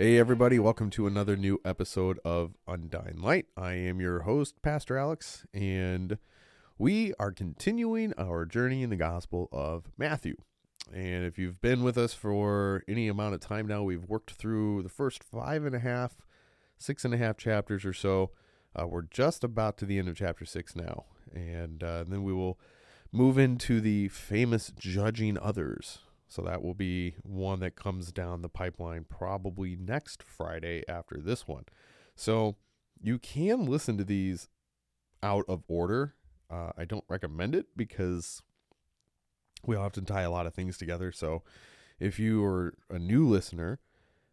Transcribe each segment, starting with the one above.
Hey, everybody, welcome to another new episode of Undying Light. I am your host, Pastor Alex, and we are continuing our journey in the Gospel of Matthew. And if you've been with us for any amount of time now, we've worked through the first five and a half, six and a half chapters or so. Uh, we're just about to the end of chapter six now, and uh, then we will move into the famous judging others so that will be one that comes down the pipeline probably next Friday after this one. So you can listen to these out of order. Uh, I don't recommend it because we often tie a lot of things together. So if you are a new listener,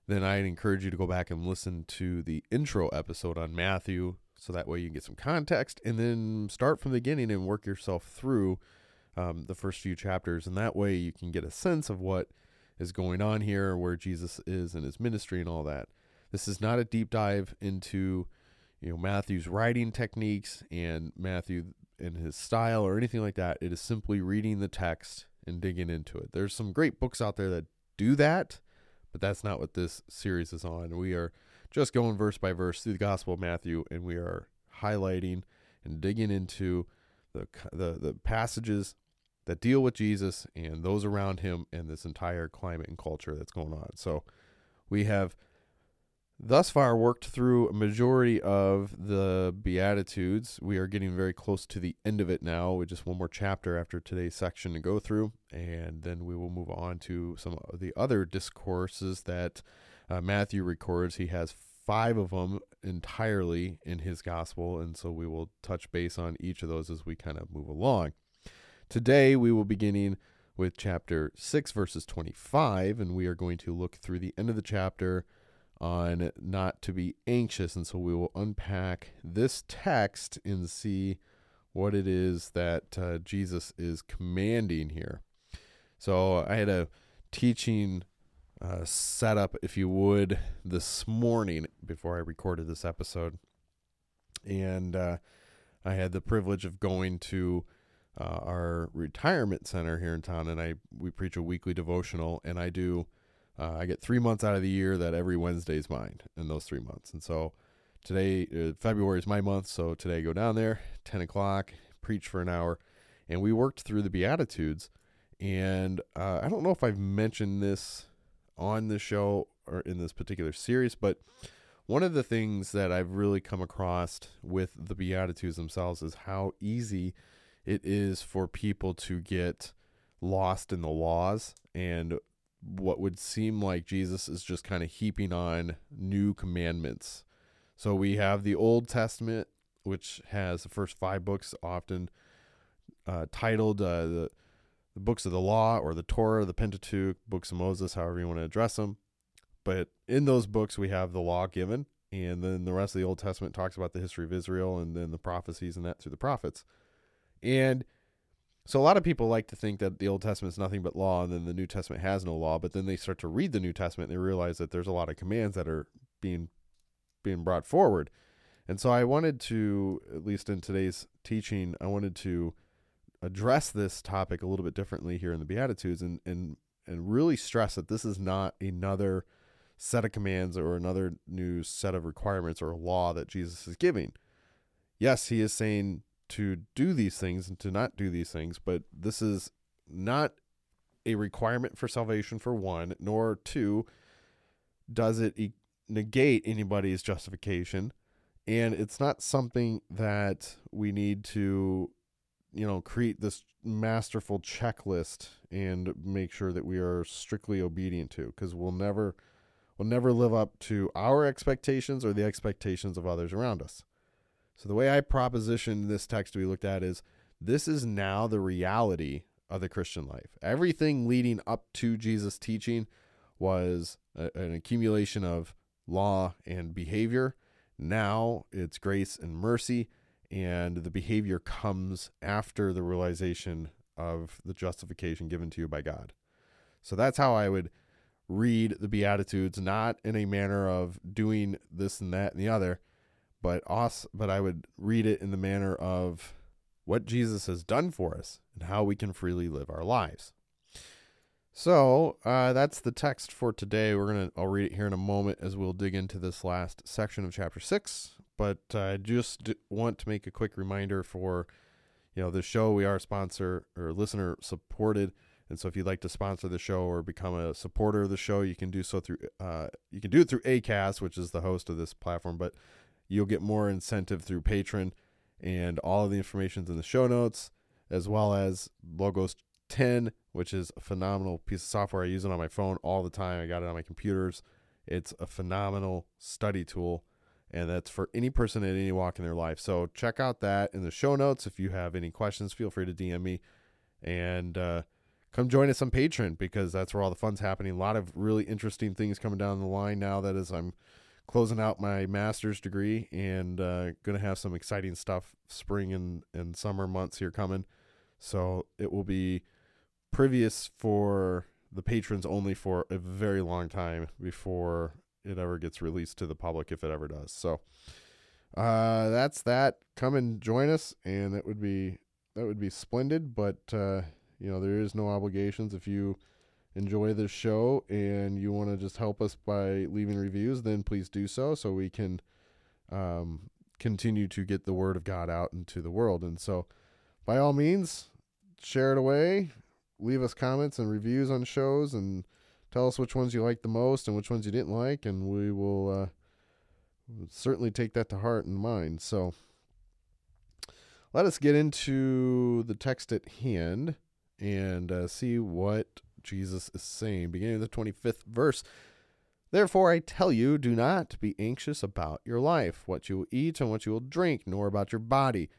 then I'd encourage you to go back and listen to the intro episode on Matthew so that way you can get some context and then start from the beginning and work yourself through um, the first few chapters, and that way you can get a sense of what is going on here, where Jesus is in his ministry, and all that. This is not a deep dive into you know Matthew's writing techniques and Matthew and his style or anything like that. It is simply reading the text and digging into it. There's some great books out there that do that, but that's not what this series is on. We are just going verse by verse through the Gospel of Matthew, and we are highlighting and digging into the the, the passages that deal with Jesus and those around him and this entire climate and culture that's going on. So we have thus far worked through a majority of the Beatitudes. We are getting very close to the end of it now with just one more chapter after today's section to go through. And then we will move on to some of the other discourses that uh, Matthew records. He has five of them entirely in his gospel. And so we will touch base on each of those as we kind of move along. Today we will be beginning with chapter 6, verses 25, and we are going to look through the end of the chapter on not to be anxious. And so we will unpack this text and see what it is that uh, Jesus is commanding here. So I had a teaching uh, setup, if you would, this morning before I recorded this episode. And uh, I had the privilege of going to uh, our retirement center here in town, and I we preach a weekly devotional, and I do. Uh, I get three months out of the year that every Wednesday is mine in those three months, and so today uh, February is my month, so today I go down there ten o'clock, preach for an hour, and we worked through the Beatitudes, and uh, I don't know if I've mentioned this on the show or in this particular series, but one of the things that I've really come across with the Beatitudes themselves is how easy it is for people to get lost in the laws and what would seem like Jesus is just kind of heaping on new commandments. So we have the Old Testament, which has the first five books, often uh, titled uh, the, the books of the law or the Torah, the Pentateuch, books of Moses, however you want to address them. But in those books, we have the law given, and then the rest of the Old Testament talks about the history of Israel and then the prophecies and that through the prophets. And So a lot of people like to think that the Old Testament is nothing but law and then the New Testament has no law, but then they start to read the New Testament and they realize that there's a lot of commands that are being being brought forward. And so I wanted to at least in today's teaching, I wanted to address this topic a little bit differently here in the Beatitudes and and and really stress that this is not another set of commands or another new set of requirements or law that Jesus is giving. Yes, he is saying to do these things and to not do these things, but this is not a requirement for salvation for one, nor two does it e- negate anybody's justification, and it's not something that we need to you know create this masterful checklist and make sure that we are strictly obedient to because we'll never we'll never live up to our expectations or the expectations of others around us so the way i proposition this text we looked at is this is now the reality of the christian life everything leading up to jesus teaching was a, an accumulation of law and behavior now it's grace and mercy and the behavior comes after the realization of the justification given to you by God. So that's how I would read the Beatitudes, not in a manner of doing this and that and the other, but also, but I would read it in the manner of what Jesus has done for us and how we can freely live our lives. So uh, that's the text for today. We're gonna I'll read it here in a moment as we'll dig into this last section of chapter six but I just want to make a quick reminder for you know the show. We are sponsor or listener supported, and so if you'd like to sponsor the show or become a supporter of the show, you can do so through uh, you can do it through Acast, which is the host of this platform, but you'll get more incentive through Patreon, and all of the information's in the show notes, as well as Logos 10, which is a phenomenal piece of software. I use it on my phone all the time. I got it on my computers. It's a phenomenal study tool and that's for any person at any walk in their life. So check out that in the show notes. If you have any questions, feel free to DM me and uh, come join us on Patreon because that's where all the fun's happening. A lot of really interesting things coming down the line now. That is, I'm closing out my master's degree and uh, going to have some exciting stuff spring and, and summer months here coming. So it will be previous for the patrons only for a very long time before it ever gets released to the public if it ever does. So uh, that's that. Come and join us, and that would be that would be splendid. But uh, you know there is no obligations if you enjoy this show and you want to just help us by leaving reviews, then please do so so we can um, continue to get the word of God out into the world. And so, by all means, share it away, leave us comments and reviews on shows, and Tell us which ones you liked the most and which ones you didn't like, and we will uh, certainly take that to heart and mind. So let us get into the text at hand and uh, see what Jesus is saying. Beginning of the 25th verse. Therefore, I tell you, do not be anxious about your life, what you will eat and what you will drink, nor about your body,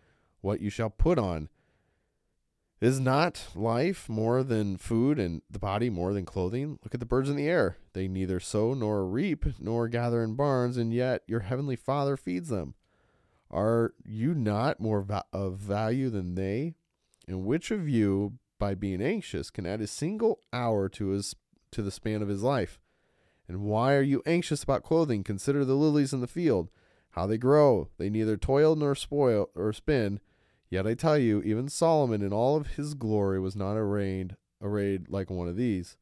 what you shall put on. Is not life more than food and the body more than clothing? Look at the birds in the air. They neither sow nor reap nor gather in barns, and yet your heavenly Father feeds them. Are you not more va- of value than they? And which of you, by being anxious, can add a single hour to his to the span of his life? And why are you anxious about clothing? Consider the lilies in the field, how they grow. They neither toil nor spoil or spin. Yet I tell you, even Solomon in all of his glory was not arrayed, arrayed like one of these.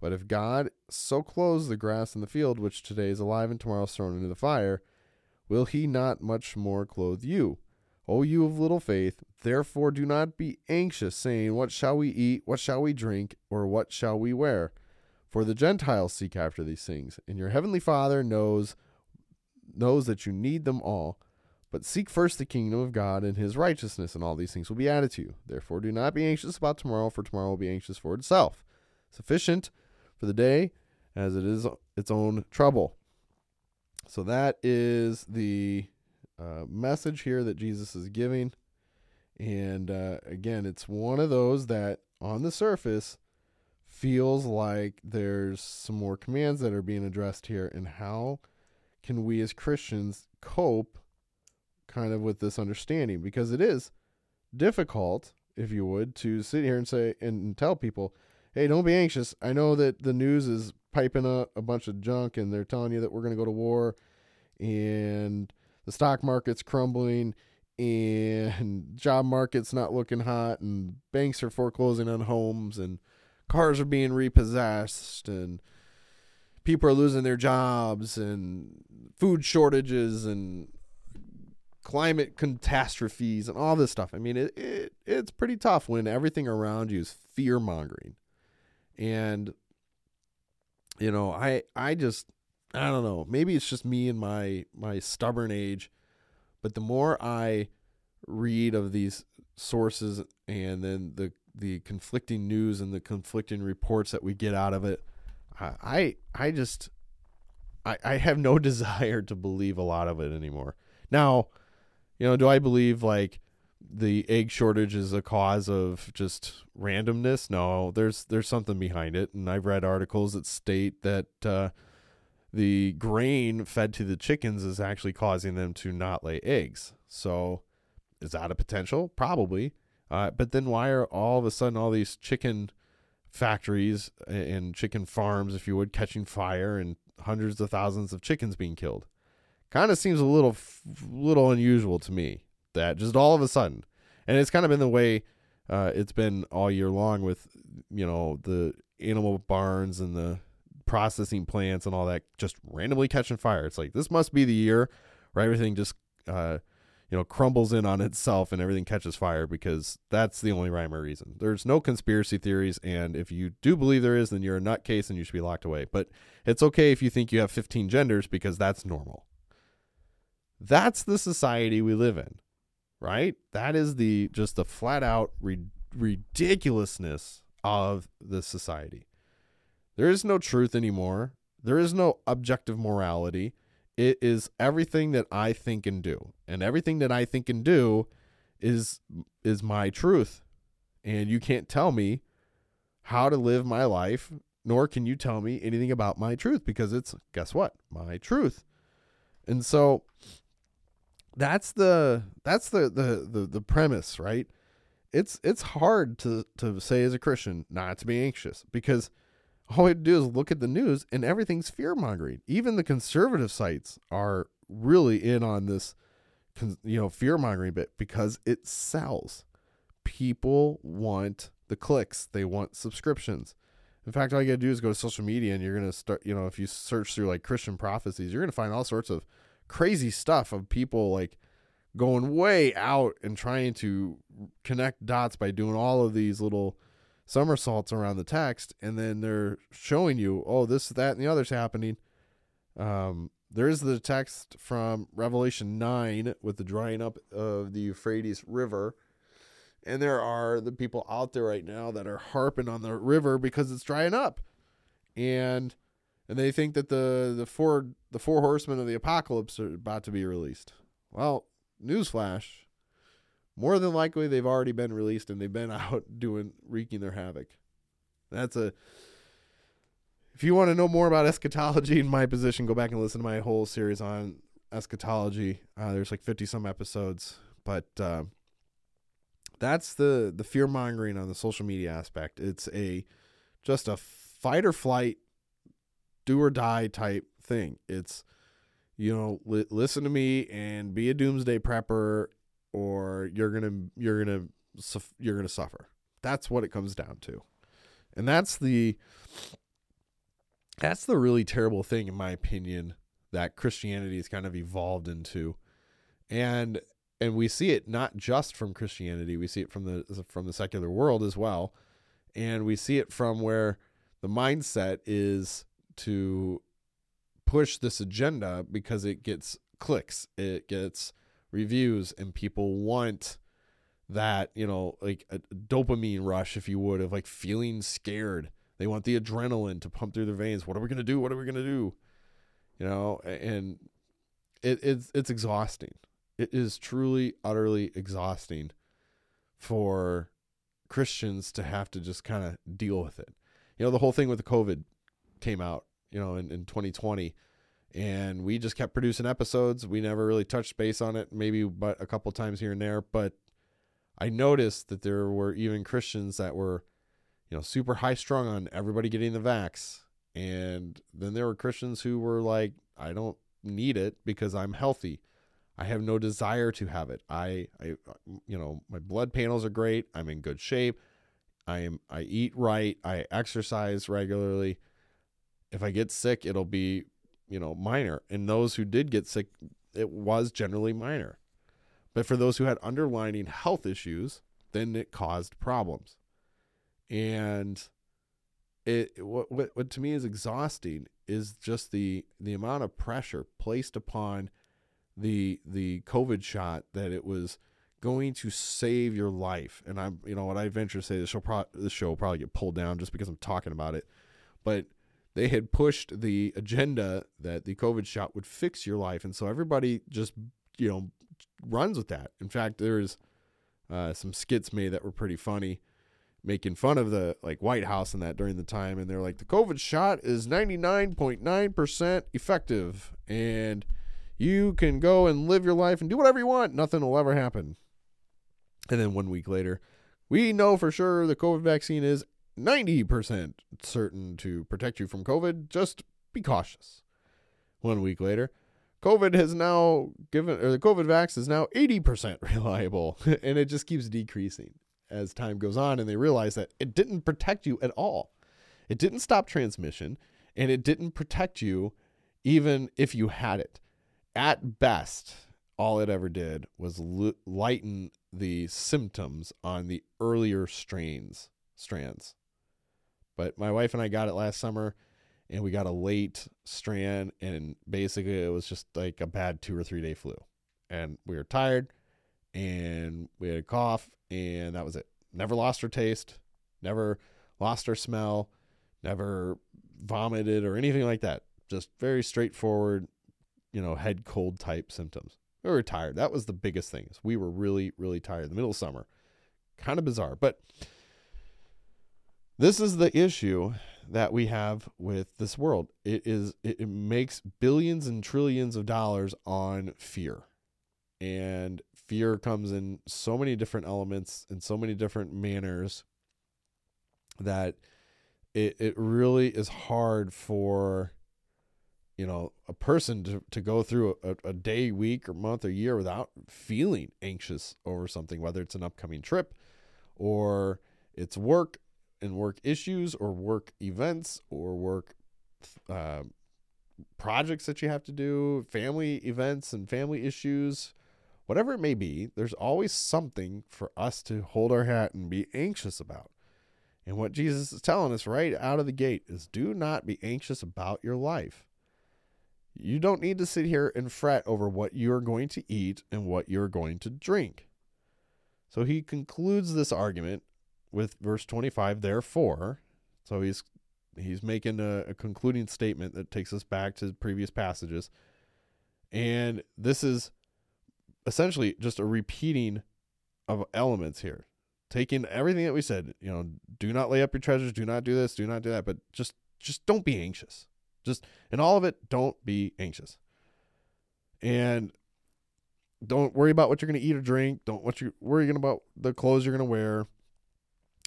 But if God so clothes the grass in the field, which today is alive and tomorrow is thrown into the fire, will he not much more clothe you? O you of little faith, therefore do not be anxious, saying, What shall we eat? What shall we drink? Or what shall we wear? For the Gentiles seek after these things, and your heavenly Father knows knows that you need them all. But seek first the kingdom of God and his righteousness, and all these things will be added to you. Therefore, do not be anxious about tomorrow, for tomorrow will be anxious for itself. Sufficient for the day as it is its own trouble. So, that is the uh, message here that Jesus is giving. And uh, again, it's one of those that on the surface feels like there's some more commands that are being addressed here. And how can we as Christians cope kind of with this understanding because it is difficult if you would, to sit here and say and tell people, hey, don't be anxious. I know that the news is piping up a bunch of junk and they're telling you that we're going to go to war and the stock market's crumbling and job market's not looking hot and banks are foreclosing on homes and cars are being repossessed and people are losing their jobs and food shortages and climate catastrophes and all this stuff. I mean, it, it it's pretty tough when everything around you is fear mongering. And you know, I I just I don't know. Maybe it's just me and my my stubborn age, but the more I read of these sources and then the the conflicting news and the conflicting reports that we get out of it, I I, just I, I have no desire to believe a lot of it anymore. Now, you know, do I believe like the egg shortage is a cause of just randomness? No, there's there's something behind it, and I've read articles that state that uh, the grain fed to the chickens is actually causing them to not lay eggs. So, is that a potential? Probably. Uh, but then why are all of a sudden all these chicken factories and chicken farms, if you would, catching fire and hundreds of thousands of chickens being killed? Kind of seems a little little unusual to me that just all of a sudden, and it's kind of been the way uh, it's been all year long with you know the animal barns and the processing plants and all that just randomly catching fire. It's like this must be the year where everything just uh, you know crumbles in on itself and everything catches fire because that's the only rhyme or reason. There's no conspiracy theories, and if you do believe there is, then you're a nutcase and you should be locked away. But it's okay if you think you have 15 genders because that's normal. That's the society we live in right? That is the just the flat out ri- ridiculousness of the society. There is no truth anymore. There is no objective morality. It is everything that I think and do. And everything that I think and do is is my truth. And you can't tell me how to live my life, nor can you tell me anything about my truth because it's guess what? My truth. And so that's the that's the, the the the premise, right? It's it's hard to to say as a Christian not to be anxious because all we have to do is look at the news and everything's fear mongering. Even the conservative sites are really in on this, you know, fear mongering bit because it sells. People want the clicks, they want subscriptions. In fact, all you got to do is go to social media and you're going to start, you know, if you search through like Christian prophecies, you're going to find all sorts of crazy stuff of people like going way out and trying to connect dots by doing all of these little somersaults around the text and then they're showing you oh this that and the other's happening. Um, there is the text from revelation 9 with the drying up of the euphrates river. And there are the people out there right now that are harping on the river because it's drying up. And and they think that the the four the four horsemen of the apocalypse are about to be released. Well, newsflash: more than likely they've already been released and they've been out doing wreaking their havoc. That's a. If you want to know more about eschatology in my position, go back and listen to my whole series on eschatology. Uh, there's like fifty some episodes, but uh, that's the the fear mongering on the social media aspect. It's a just a fight or flight do or die type thing. It's you know, li- listen to me and be a doomsday prepper or you're to you're to you're to suffer. That's what it comes down to. And that's the that's the really terrible thing in my opinion that Christianity has kind of evolved into. And and we see it not just from Christianity, we see it from the from the secular world as well. And we see it from where the mindset is to push this agenda because it gets clicks, it gets reviews, and people want that, you know, like a dopamine rush, if you would, of like feeling scared. They want the adrenaline to pump through their veins. What are we gonna do? What are we gonna do? You know, and it, it's it's exhausting. It is truly, utterly exhausting for Christians to have to just kind of deal with it. You know, the whole thing with the COVID came out, you know, in, in 2020. And we just kept producing episodes. We never really touched base on it, maybe but a couple times here and there. But I noticed that there were even Christians that were, you know, super high strung on everybody getting the vax. And then there were Christians who were like, I don't need it because I'm healthy. I have no desire to have it. I, I, you know, my blood panels are great. I'm in good shape. I am. I eat right. I exercise regularly. If I get sick, it'll be, you know, minor. And those who did get sick, it was generally minor. But for those who had underlying health issues, then it caused problems. And it what, what what to me is exhausting is just the the amount of pressure placed upon the the COVID shot that it was going to save your life. And I'm you know what I venture to say this show pro- this show will probably get pulled down just because I'm talking about it, but they had pushed the agenda that the COVID shot would fix your life, and so everybody just you know runs with that. In fact, there's uh, some skits made that were pretty funny, making fun of the like White House and that during the time, and they're like, the COVID shot is 99.9% effective, and you can go and live your life and do whatever you want. Nothing will ever happen. And then one week later, we know for sure the COVID vaccine is 90% certain to protect you from COVID. Just be cautious. One week later, COVID has now given, or the COVID vax is now 80% reliable, and it just keeps decreasing as time goes on. And they realize that it didn't protect you at all. It didn't stop transmission, and it didn't protect you even if you had it. At best, all it ever did was lighten the symptoms on the earlier strains, strands. But my wife and I got it last summer and we got a late strand and basically it was just like a bad two or three day flu. And we were tired and we had a cough and that was it. Never lost our taste never lost our smell never vomited or anything like that. Just very straightforward you know head cold type symptoms. We were tired. That was the biggest thing we were really really tired in the middle of summer. Kind of bizarre but this is the issue that we have with this world. It is it, makes billions and trillions of dollars on fear. And fear comes in so many different elements in so many different manners that it it really is hard for you know a person to, to go through a, a day week or month or year without feeling anxious over something whether it's an upcoming trip or it's work and work issues or work events or work uh, projects that you have to do, family events and family issues, whatever it may be, there's always something for us to hold our hat and be anxious about. And what Jesus is telling us right out of the gate is do not be anxious about your life. You don't need to sit here and fret over what you're going to eat and what you're going to drink. So he concludes this argument with verse 25 therefore so he's he's making a, a, concluding statement that takes us back to previous passages. And this is essentially just a repeating of elements here. Taking everything that we said you know do not lay up your treasures do not do this do not do that but just just don't be anxious. Just in all of it don't be anxious. And don't worry about what you're going to eat or drink. Don't what you worry about the clothes you're going to wear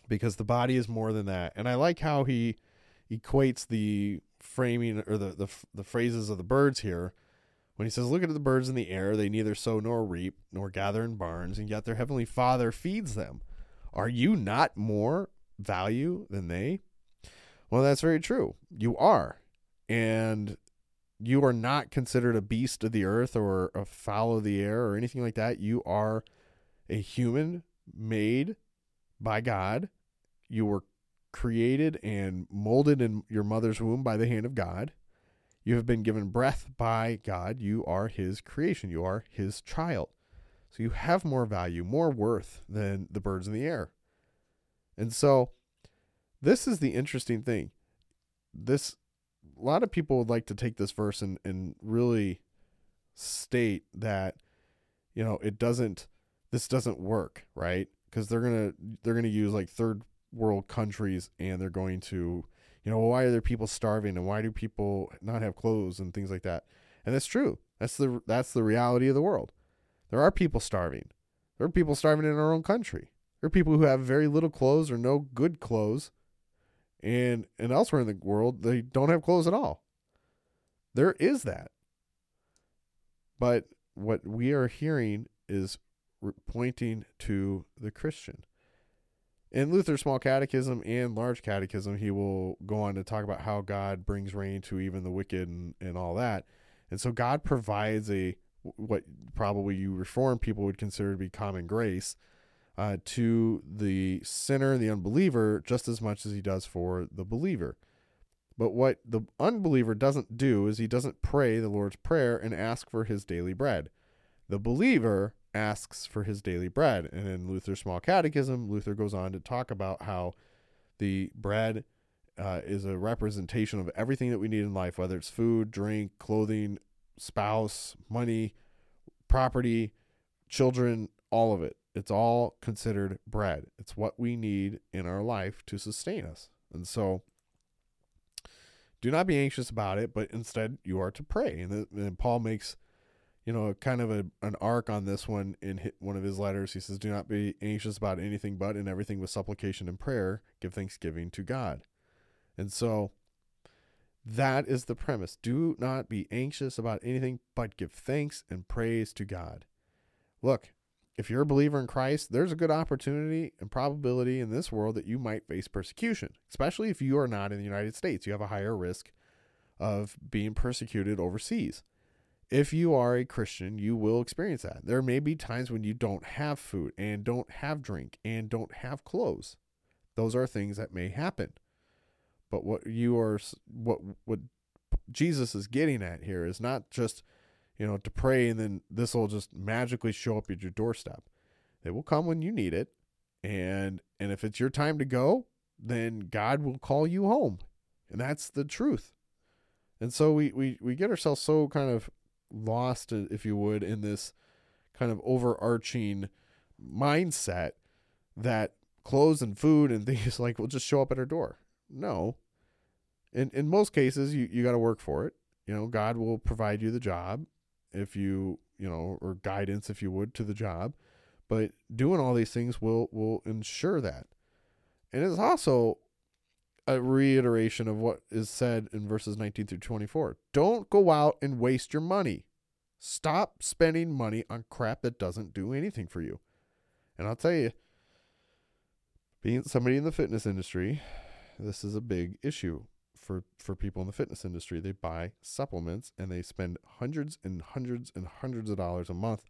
because the body is more than that. And I like how he equates the framing or the, the, the phrases of the birds here when he says, Look at the birds in the air, they neither sow nor reap, nor gather in barns, and yet their heavenly Father feeds them. Are you not more value than they? Well, that's very true. You are. And you are not considered a beast of the earth or a fowl of the air or anything like that. You are a human made by God. You were created and molded in your mother's womb by the hand of God. You have been given breath by God. You are His creation. You are His child. So you have more value, more worth than the birds in the air. And so this is the interesting thing. This a lot of people would like to take this verse and, and really state that, you know, it doesn't this doesn't work, right? Because they're gonna they're gonna use like third world countries and they're going to you know why are there people starving and why do people not have clothes and things like that and that's true that's the that's the reality of the world there are people starving there are people starving in our own country There are people who have very little clothes or no good clothes. And and elsewhere in the world, they don't have clothes at all. There is that. But what we are hearing is pointing to the Christian. In Luther's Small Catechism and Large Catechism, he will go on to talk about how God brings rain to even the wicked and, and all that. And so God provides a what probably you reform people would consider to be common grace uh, to the sinner, the unbeliever, just as much as he does for the believer. But what the unbeliever doesn't do is he doesn't pray the Lord's Prayer and ask for his daily bread. The believer asks for his daily bread. And in Luther's Small Catechism, Luther goes on to talk about how the bread uh, is a representation of everything that we need in life, whether it's food, drink, clothing, spouse, money, property, children, all of it. It's all considered bread. It's what we need in our life to sustain us. And so do not be anxious about it, but instead you are to pray. And, the, and Paul makes you know, kind of a, an arc on this one in one of his letters. He says, Do not be anxious about anything, but in everything with supplication and prayer, give thanksgiving to God. And so that is the premise. Do not be anxious about anything, but give thanks and praise to God. Look, if you're a believer in Christ, there's a good opportunity and probability in this world that you might face persecution, especially if you are not in the United States. You have a higher risk of being persecuted overseas if you are a Christian, you will experience that. There may be times when you don't have food and don't have drink and don't have clothes. Those are things that may happen. But what you are what what Jesus is getting at here is not just, you know, to pray and then this will just magically show up at your doorstep. It will come when you need it. And and if it's your time to go, then God will call you home. And that's the truth. And so we we we get ourselves so kind of lost, if you would, in this kind of overarching mindset that clothes and food and things like will just show up at our door. No. In in most cases you, you gotta work for it. You know, God will provide you the job if you you know, or guidance if you would to the job. But doing all these things will will ensure that. And it's also a reiteration of what is said in verses 19 through 24. Don't go out and waste your money. Stop spending money on crap that doesn't do anything for you. And I'll tell you, being somebody in the fitness industry, this is a big issue for, for people in the fitness industry. They buy supplements and they spend hundreds and hundreds and hundreds of dollars a month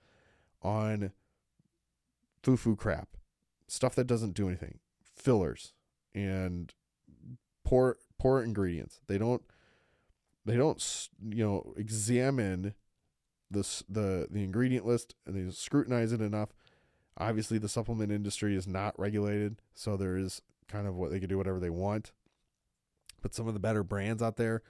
on foo foo crap, stuff that doesn't do anything, fillers, and poor poor ingredients. They don't they don't you know examine this the the ingredient list and they scrutinize it enough. Obviously, the supplement industry is not regulated, so there is kind of what they can do whatever they want. But some of the better brands out there,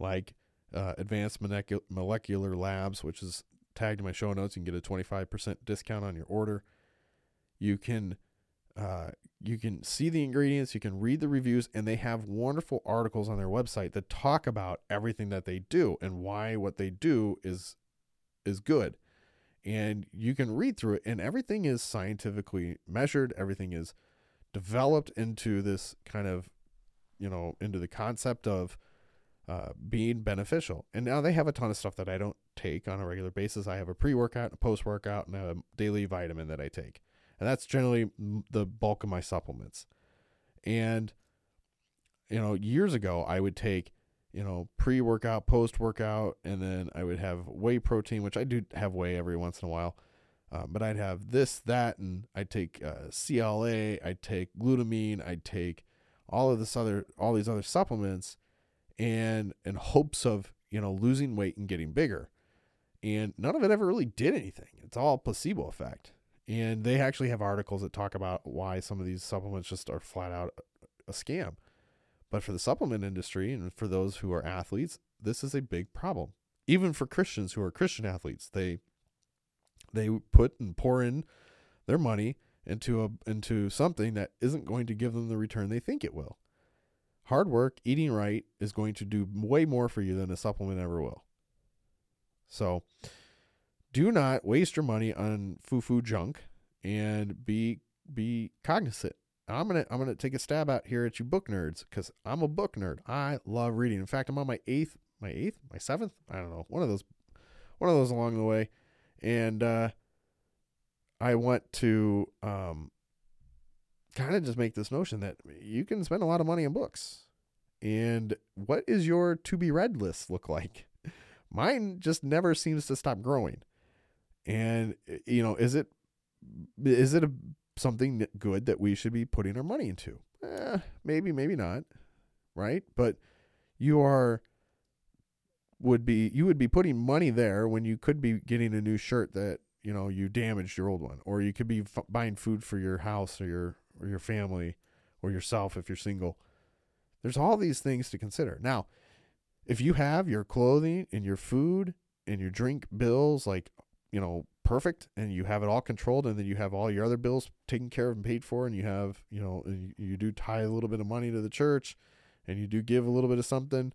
like uh, Advanced Molecular Labs, which is tagged in my show notes, you can get a 25% discount on your order. You can uh, you can see the ingredients, you can read the reviews, and they have wonderful articles on their website that talk about everything that they do and why what they do is is good. And you can read through it, and everything is scientifically measured. Everything is developed into this kind of, you know, into the concept of uh, being beneficial. And now they have a ton of stuff that I don't take on a regular basis. I have a pre workout, a post workout, and a daily vitamin that I take and that's generally the bulk of my supplements. And you know, years ago I would take you know pre-workout, post-workout, and then I would have whey protein, which I do have whey every once in a while. Uh, but I'd have this, that, and I'd take uh, CLA, I'd take glutamine, I'd take all of this other, all these other supplements, and in hopes of you know losing weight and getting bigger. And none of it ever really did anything. It's all placebo effect. And they actually have articles that talk about why some of these supplements just are flat out a scam. But for the supplement industry and for those who are athletes, this is a big problem. Even for Christians who are Christian athletes, they they put and pour in their money into a into something that isn't going to give them the return they think it will. Hard work, eating right is going to do way more for you than a supplement ever will. So, do not waste your money on foo foo junk and be be cognizant. I'm gonna I'm gonna take a stab out here at you book nerds because I'm a book nerd. I love reading. In fact, I'm on my eighth, my eighth, my seventh. I don't know, one of those, one of those along the way, and uh, I want to um, kind of just make this notion that you can spend a lot of money on books. And what is your to be read list look like? Mine just never seems to stop growing. And you know, is it is it a something good that we should be putting our money into? Eh, maybe, maybe not, right? But you are would be you would be putting money there when you could be getting a new shirt that you know you damaged your old one, or you could be f- buying food for your house or your or your family or yourself if you're single. There's all these things to consider. Now, if you have your clothing and your food and your drink bills like you know perfect and you have it all controlled and then you have all your other bills taken care of and paid for and you have you know you, you do tie a little bit of money to the church and you do give a little bit of something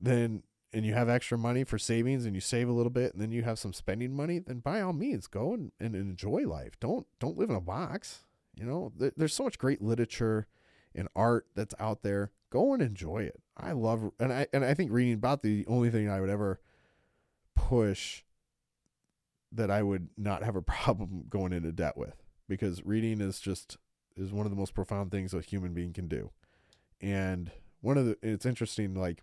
then and you have extra money for savings and you save a little bit and then you have some spending money then by all means go and, and enjoy life. Don't don't live in a box you know? There, there's so much great literature and art that's out there. Go and enjoy it. I love and i and i think reading about the only thing i would ever push that I would not have a problem going into debt with because reading is just is one of the most profound things a human being can do. And one of the it's interesting like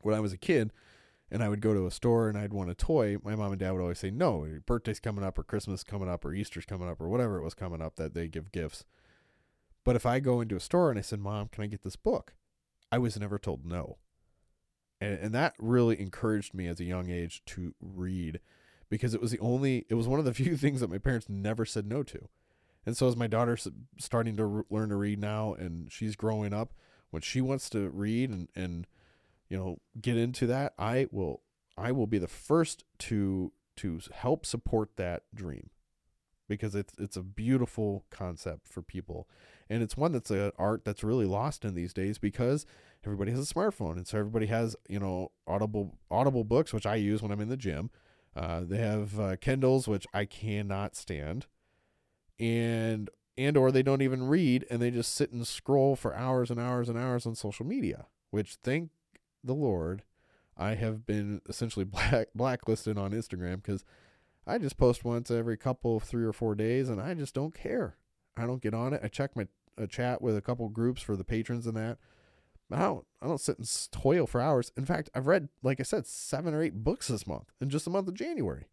when I was a kid and I would go to a store and I'd want a toy, my mom and dad would always say, "No, your birthday's coming up or Christmas coming up or Easter's coming up or whatever it was coming up that they give gifts." But if I go into a store and I said, "Mom, can I get this book?" I was never told no. And and that really encouraged me as a young age to read because it was the only it was one of the few things that my parents never said no to. And so as my daughter's starting to re- learn to read now and she's growing up when she wants to read and and you know get into that i will i will be the first to to help support that dream. Because it's it's a beautiful concept for people. And it's one that's an art that's really lost in these days because everybody has a smartphone. And so everybody has you know audible audible books which i use when i'm in the gym uh, they have uh, Kindles, which I cannot stand, and and or they don't even read and they just sit and scroll for hours and hours and hours on social media. Which thank the Lord, I have been essentially black blacklisted on Instagram because I just post once every couple of three or four days, and I just don't care. I don't get on it. I check my a chat with a couple groups for the patrons and that. I don't I don't sit and toil for hours. In fact, I've read, like I said, seven or eight books this month in just the month of January.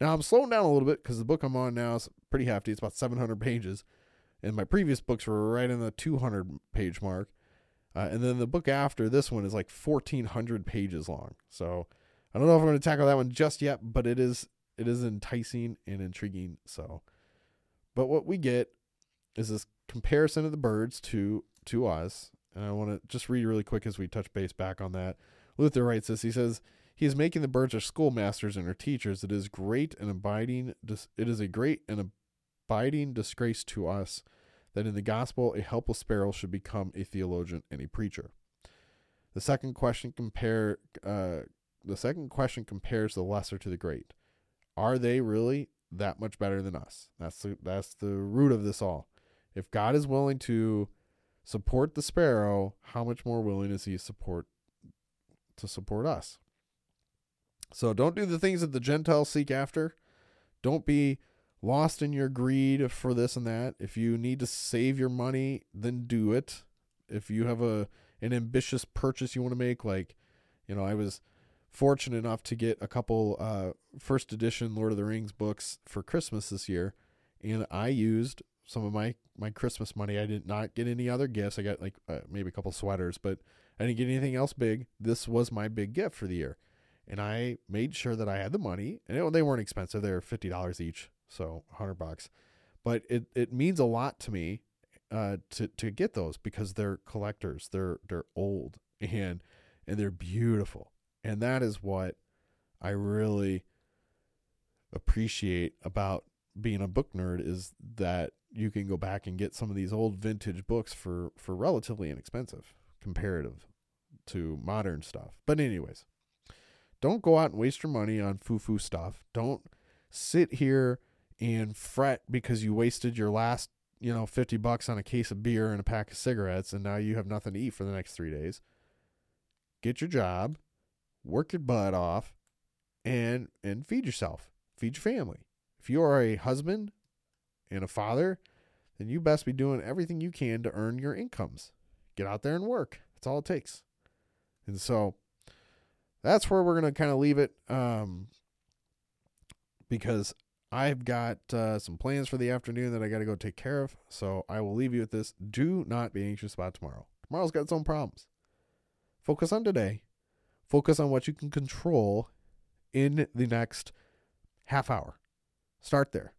Now I'm slowing down a little bit because the book I'm on now is pretty hefty. It's about 700 pages, and my previous books were right in the 200 page mark. Uh, and then the book after this one is like 1,400 pages long. So I don't know if I'm going to tackle that one just yet, but it is it is enticing and intriguing. So, but what we get is this comparison of the birds to to us and I want to just read really quick as we touch base back on that. Luther writes this. He says, "He is making the birds our schoolmasters and our teachers. It is great and abiding. It is a great and abiding disgrace to us that in the gospel a helpless sparrow should become a theologian and a preacher." The second question compare. Uh, the second question compares the lesser to the great. Are they really that much better than us? That's the, that's the root of this all. If God is willing to support the sparrow, how much more willing is he support to support us? So don't do the things that the Gentiles seek after. Don't be lost in your greed for this and that. If you need to save your money, then do it. If you have a an ambitious purchase you want to make, like, you know, I was fortunate enough to get a couple uh, first edition Lord of the Rings books for Christmas this year, and I used some of my my Christmas money. I did not get any other gifts. I got like uh, maybe a couple sweaters, but I didn't get anything else big. This was my big gift for the year, and I made sure that I had the money. And it, they weren't expensive; they were fifty dollars each, so hundred bucks. But it it means a lot to me uh, to to get those because they're collectors. They're they're old and and they're beautiful, and that is what I really appreciate about being a book nerd is that you can go back and get some of these old vintage books for for relatively inexpensive comparative to modern stuff. But anyways, don't go out and waste your money on foo-foo stuff. Don't sit here and fret because you wasted your last, you know, 50 bucks on a case of beer and a pack of cigarettes and now you have nothing to eat for the next 3 days. Get your job, work your butt off and and feed yourself. Feed your family. If you are a husband and a father, then you best be doing everything you can to earn your incomes. Get out there and work. That's all it takes. And so that's where we're going to kind of leave it um, because I've got uh, some plans for the afternoon that I got to go take care of. So I will leave you with this. Do not be anxious about tomorrow. Tomorrow's got its own problems. Focus on today. Focus on what you can control in the next half hour. Start there.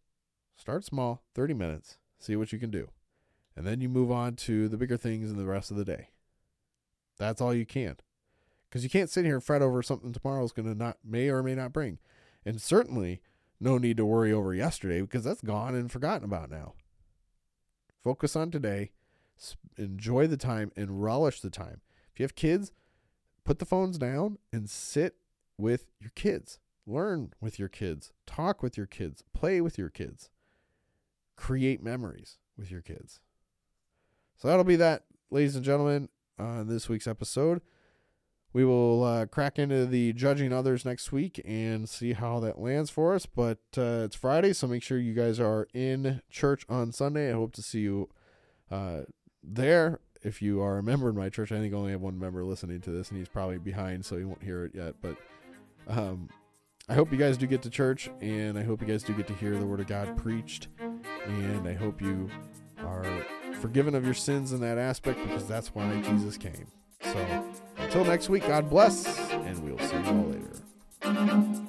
Start small, 30 minutes, see what you can do. And then you move on to the bigger things in the rest of the day. That's all you can. Because you can't sit here and fret over something tomorrow is going to not, may or may not bring. And certainly no need to worry over yesterday because that's gone and forgotten about now. Focus on today, enjoy the time, and relish the time. If you have kids, put the phones down and sit with your kids. Learn with your kids. Talk with your kids. Play with your kids. Create memories with your kids. So that'll be that, ladies and gentlemen, on this week's episode. We will uh, crack into the judging others next week and see how that lands for us. But uh, it's Friday, so make sure you guys are in church on Sunday. I hope to see you uh, there. If you are a member in my church, I think I only have one member listening to this, and he's probably behind, so he won't hear it yet. But um, I hope you guys do get to church, and I hope you guys do get to hear the Word of God preached. And I hope you are forgiven of your sins in that aspect because that's why Jesus came. So until next week, God bless, and we'll see you all later.